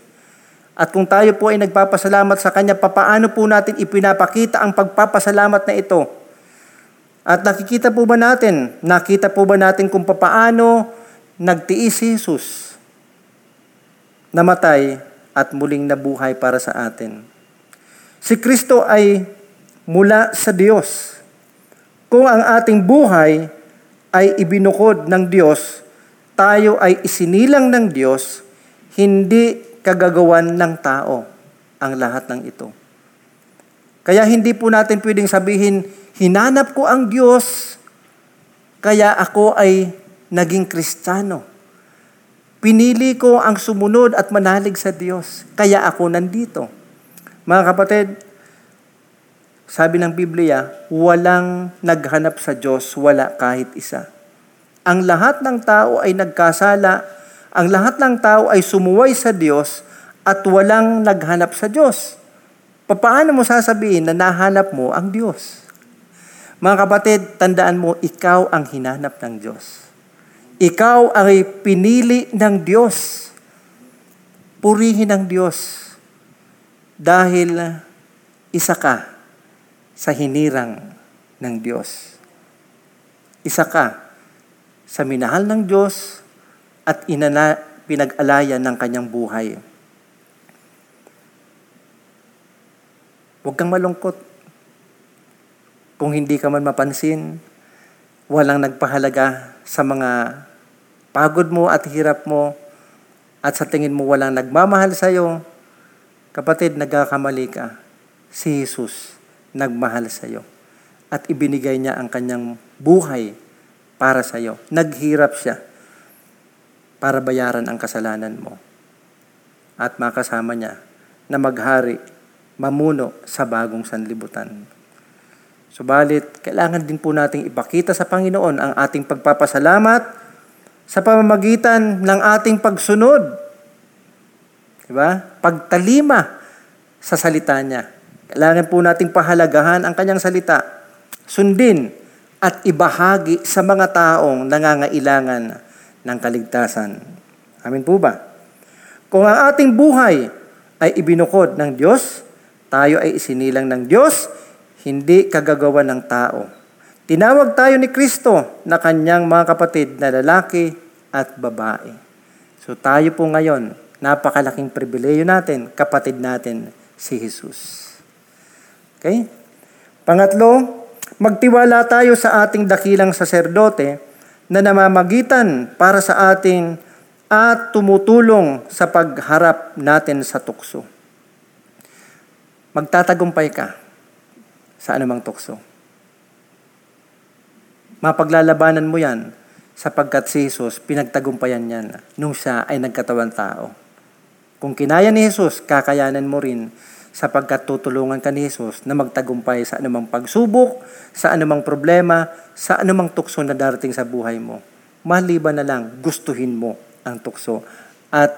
[SPEAKER 2] At kung tayo po ay nagpapasalamat sa Kanya, papaano po natin ipinapakita ang pagpapasalamat na ito? At nakikita po ba natin, nakita po ba natin kung papaano nagtiis si Jesus? namatay at muling nabuhay para sa atin. Si Kristo ay mula sa Diyos. Kung ang ating buhay ay ibinukod ng Diyos, tayo ay isinilang ng Diyos, hindi kagagawan ng tao ang lahat ng ito. Kaya hindi po natin pwedeng sabihin, hinanap ko ang Diyos, kaya ako ay naging Kristiyano. Pinili ko ang sumunod at manalig sa Diyos, kaya ako nandito. Mga kapatid, sabi ng Biblia, walang naghanap sa Diyos, wala kahit isa. Ang lahat ng tao ay nagkasala, ang lahat ng tao ay sumuway sa Diyos at walang naghanap sa Diyos. Paano mo sasabihin na nahanap mo ang Diyos? Mga kapatid, tandaan mo, ikaw ang hinanap ng Diyos. Ikaw ay pinili ng Diyos. Purihin ang Diyos dahil isa ka sa hinirang ng Diyos. Isa ka sa minahal ng Diyos at inana, pinag-alayan ng kanyang buhay. Huwag kang malungkot. Kung hindi ka man mapansin, walang nagpahalaga sa mga pagod mo at hirap mo, at sa tingin mo walang nagmamahal sa iyo, kapatid, nagkakamali ka. Si Jesus nagmahal sa iyo. At ibinigay niya ang kanyang buhay para sa iyo. Naghirap siya para bayaran ang kasalanan mo. At makasama niya na maghari mamuno sa bagong sanlibutan. Subalit, kailangan din po nating ipakita sa Panginoon ang ating pagpapasalamat sa pamamagitan ng ating pagsunod. Diba? Pagtalima sa salita niya. Kailangan po nating pahalagahan ang kanyang salita. Sundin at ibahagi sa mga taong nangangailangan ng kaligtasan. Amin po ba? Kung ang ating buhay ay ibinukod ng Diyos, tayo ay isinilang ng Diyos, hindi kagagawa ng tao. Tinawag tayo ni Kristo na kanyang mga kapatid na lalaki at babae. So tayo po ngayon, napakalaking pribileyo natin, kapatid natin, si Jesus. Okay? Pangatlo, magtiwala tayo sa ating dakilang saserdote na namamagitan para sa ating at tumutulong sa pagharap natin sa tukso magtatagumpay ka sa anumang tukso. Mapaglalabanan mo yan sapagkat si Jesus pinagtagumpayan niyan nung siya ay nagkatawan tao. Kung kinaya ni Jesus, kakayanan mo rin sapagkat tutulungan ka ni Jesus na magtagumpay sa anumang pagsubok, sa anumang problema, sa anumang tukso na darating sa buhay mo. Maliban na lang, gustuhin mo ang tukso at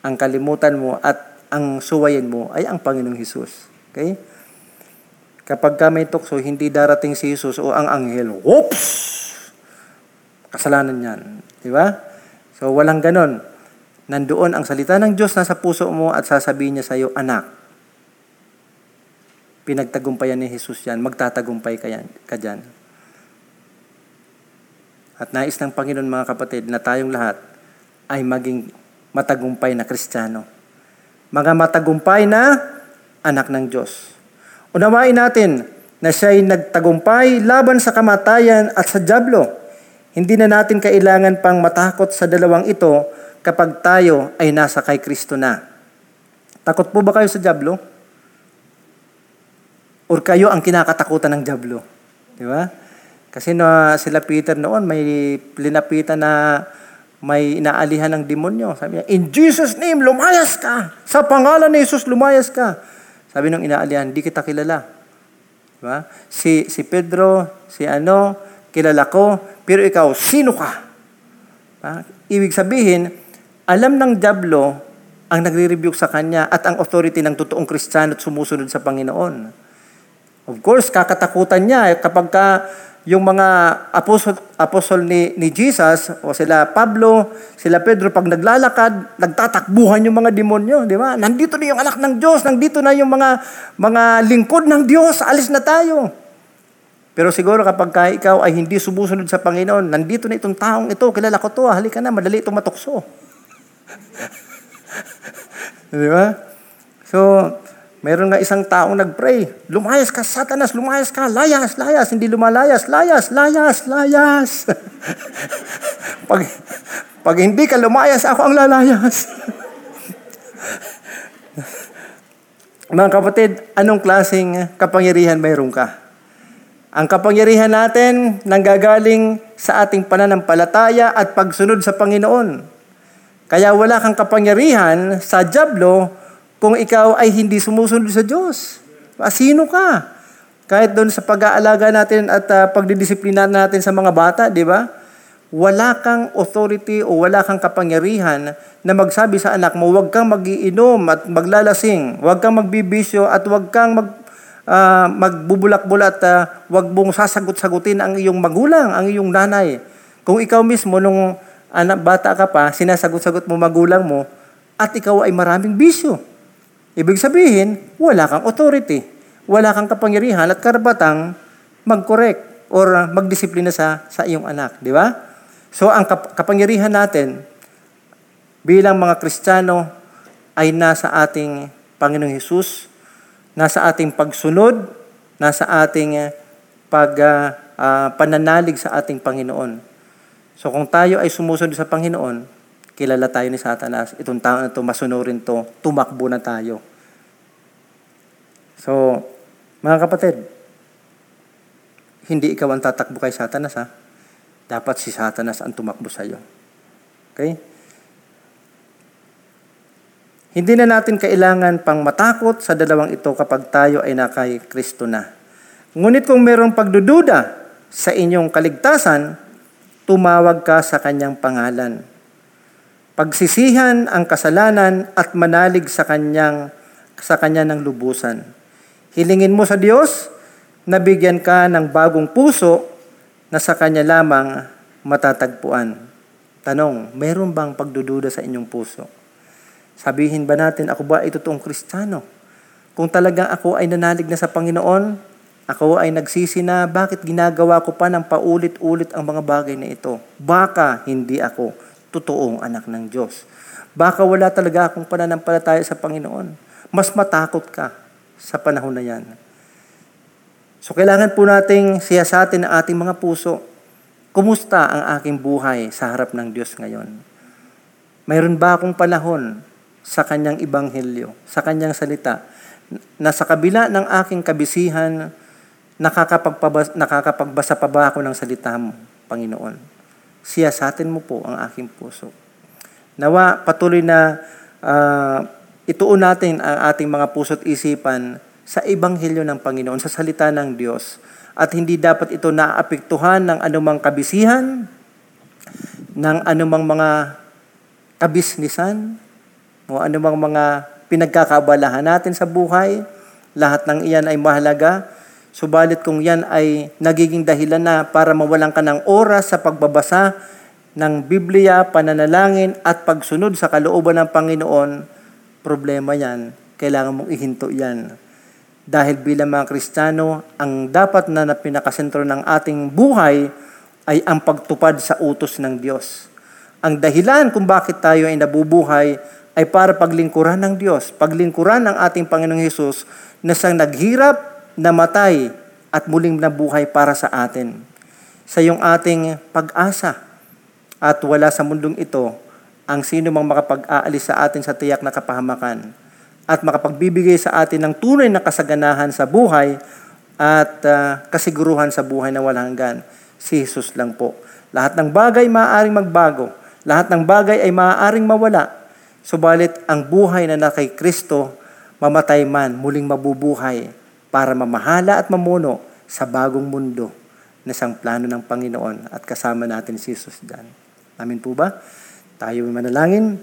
[SPEAKER 2] ang kalimutan mo at ang suwayin mo ay ang Panginoong Hesus. Okay? Kapag ka may tukso, hindi darating si Jesus o ang anghel. Whoops! Kasalanan yan. Di ba? So, walang ganon. Nandoon ang salita ng Diyos nasa puso mo at sasabihin niya sa iyo, anak, pinagtagumpayan ni Jesus yan, magtatagumpay ka, yan, ka dyan. At nais ng Panginoon mga kapatid na tayong lahat ay maging matagumpay na Kristiyano mga matagumpay na anak ng Diyos. Unawain natin na siya'y nagtagumpay laban sa kamatayan at sa Diablo. Hindi na natin kailangan pang matakot sa dalawang ito kapag tayo ay nasa kay Kristo na. Takot po ba kayo sa Diablo? Or kayo ang kinakatakutan ng Diablo? Di ba? Kasi na sila Peter noon may linapitan na may inaalihan ng demonyo. Sabi niya, in Jesus name, lumayas ka. Sa pangalan ni Jesus, lumayas ka. Sabi ng inaalihan, di kita kilala. Diba? Si, si Pedro, si ano, kilala ko, pero ikaw, sino ka? Diba? Ibig sabihin, alam ng Diablo ang nagre-rebuke sa kanya at ang authority ng totoong Kristiyano at sumusunod sa Panginoon. Of course, kakatakutan niya eh, kapag ka yung mga apostol, apostol ni, ni Jesus, o sila Pablo, sila Pedro, pag naglalakad, nagtatakbuhan yung mga demonyo, di ba? Nandito na yung anak ng Diyos, nandito na yung mga, mga lingkod ng Diyos, alis na tayo. Pero siguro kapag ka ikaw ay hindi sumusunod sa Panginoon, nandito na itong taong ito, kilala ko to, halika na, madali itong matukso. Di ba? So, meron nga isang taong nag-pray, lumayas ka, satanas, lumayas ka, layas, layas, hindi lumalayas, layas, layas, layas. pag, pag hindi ka lumayas, ako ang lalayas. Mga kapatid, anong klaseng kapangyarihan mayroon ka? Ang kapangyarihan natin nanggagaling sa ating pananampalataya at pagsunod sa Panginoon. Kaya wala kang kapangyarihan sa Diablo kung ikaw ay hindi sumusunod sa Diyos. Ah, Sino ka? Kahit doon sa pag-aalaga natin at uh, pagdidisiplina natin sa mga bata, di ba? Wala kang authority o wala kang kapangyarihan na magsabi sa anak mo, huwag kang magiinom at maglalasing, huwag kang magbibisyo at huwag kang mag, uh, magbubulak-bulat, uh, huwag mong sasagot-sagutin ang iyong magulang, ang iyong nanay. Kung ikaw mismo, nung anak, bata ka pa, sinasagot-sagot mo magulang mo, at ikaw ay maraming bisyo. Ibig sabihin, wala kang authority, wala kang kapangyarihan at karapatang mag-correct or magdisiplina sa, sa iyong anak. Di ba? So, ang kap- kapangyarihan natin bilang mga Kristiyano ay nasa ating Panginoong Hesus, nasa ating pagsunod, nasa ating pag uh, uh, pananalig sa ating Panginoon. So kung tayo ay sumusunod sa Panginoon, kilala tayo ni Satanas. Itong tao na ito, masunurin to, tumakbo na tayo. So, mga kapatid, hindi ikaw ang tatakbo kay Satanas ha dapat si Satanas ang tumakbo sa iyo. Okay? Hindi na natin kailangan pang matakot sa dalawang ito kapag tayo ay nakay Kristo na. Ngunit kung mayroong pagdududa sa inyong kaligtasan, tumawag ka sa kanyang pangalan. Pagsisihan ang kasalanan at manalig sa kanyang sa kanya ng lubusan. Hilingin mo sa Diyos na bigyan ka ng bagong puso na sa Kanya lamang matatagpuan. Tanong, meron bang pagdududa sa inyong puso? Sabihin ba natin, ako ba ay totoong kristyano? Kung talagang ako ay nanalig na sa Panginoon, ako ay nagsisi na bakit ginagawa ko pa ng paulit-ulit ang mga bagay na ito? Baka hindi ako totoong anak ng Diyos. Baka wala talaga akong pananampalataya sa Panginoon. Mas matakot ka sa panahon na yan. So kailangan po nating siyasatin ang ating mga puso. Kumusta ang aking buhay sa harap ng Diyos ngayon? Mayroon ba akong panahon sa kanyang ibanghelyo, sa kanyang salita, na sa kabila ng aking kabisihan, nakakapagbasa pa ba ako ng salita mo, Panginoon? Siyasatin mo po ang aking puso. Nawa, patuloy na uh, ituon natin ang ating mga puso't isipan sa ebanghelyo ng Panginoon, sa salita ng Diyos. At hindi dapat ito naapektuhan ng anumang kabisihan, ng anumang mga kabisnisan, o anumang mga pinagkakabalahan natin sa buhay. Lahat ng iyan ay mahalaga. Subalit kung yan ay nagiging dahilan na para mawalan ka ng oras sa pagbabasa ng Biblia, pananalangin at pagsunod sa kalooban ng Panginoon, problema yan. Kailangan mong ihinto yan dahil bilang mga Kristiyano, ang dapat na pinakasentro ng ating buhay ay ang pagtupad sa utos ng Diyos. Ang dahilan kung bakit tayo ay nabubuhay ay para paglingkuran ng Diyos, paglingkuran ng ating Panginoong Hesus na siyang naghirap, namatay, at muling nabuhay para sa atin. Sa yung ating pag-asa. At wala sa mundong ito ang sino mang makapag-aalis sa atin sa tiyak na kapahamakan at makapagbibigay sa atin ng tunay na kasaganahan sa buhay at uh, kasiguruhan sa buhay na walang hanggan. Si Jesus lang po. Lahat ng bagay maaaring magbago. Lahat ng bagay ay maaaring mawala. Subalit ang buhay na na kay Kristo, mamatay man, muling mabubuhay para mamahala at mamuno sa bagong mundo na isang plano ng Panginoon at kasama natin si Jesus dyan. Amin po ba? Tayo manalangin.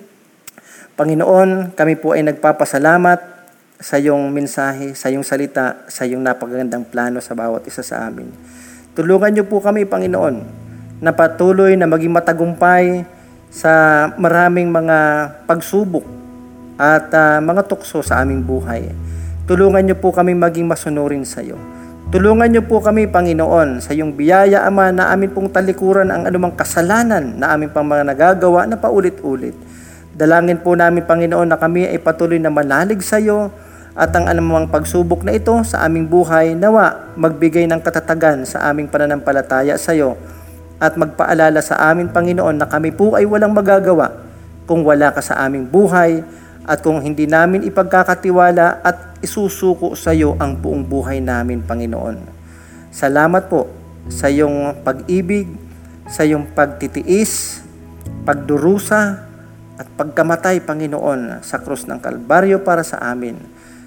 [SPEAKER 2] Panginoon, kami po ay nagpapasalamat sa iyong mensahe, sa iyong salita, sa iyong napagandang plano sa bawat isa sa amin. Tulungan niyo po kami, Panginoon, na patuloy na maging matagumpay sa maraming mga pagsubok at uh, mga tukso sa aming buhay. Tulungan niyo po kami maging masunurin sa iyo. Tulungan niyo po kami, Panginoon, sa iyong biyaya, Ama, na amin pong talikuran ang anumang kasalanan na amin pang mga nagagawa na paulit-ulit Dalangin po namin, Panginoon, na kami ay patuloy na manalig sa iyo at ang anumang pagsubok na ito sa aming buhay, nawa magbigay ng katatagan sa aming pananampalataya sa iyo at magpaalala sa amin, Panginoon, na kami po ay walang magagawa kung wala ka sa aming buhay at kung hindi namin ipagkakatiwala at isusuko sa iyo ang buong buhay namin, Panginoon. Salamat po sa iyong pag-ibig, sa iyong pagtitiis, pagdurusa, at pagkamatay, Panginoon, sa krus ng Kalbaryo para sa amin.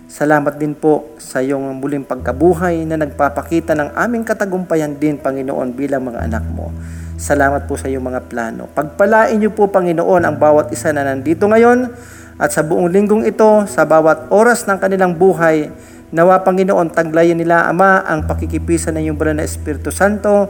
[SPEAKER 2] Salamat din po sa iyong muling pagkabuhay na nagpapakita ng aming katagumpayan din, Panginoon, bilang mga anak mo. Salamat po sa iyong mga plano. Pagpalain niyo po, Panginoon, ang bawat isa na nandito ngayon at sa buong linggong ito, sa bawat oras ng kanilang buhay, nawa, Panginoon, taglayan nila, Ama, ang pakikipisa ng iyong banal na Espiritu Santo,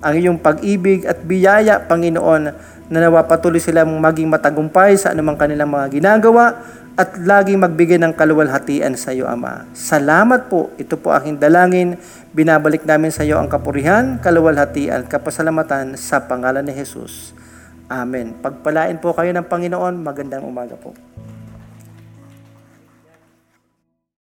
[SPEAKER 2] ang iyong pag-ibig at biyaya, Panginoon, na nawa patuloy silang maging matagumpay sa anumang kanilang mga ginagawa at laging magbigay ng kaluwalhatian sa iyo, Ama. Salamat po. Ito po aking dalangin. Binabalik namin sa iyo ang kapurihan, kaluwalhatian, kapasalamatan sa pangalan ni Jesus. Amen. Pagpalain po kayo ng Panginoon. Magandang umaga po.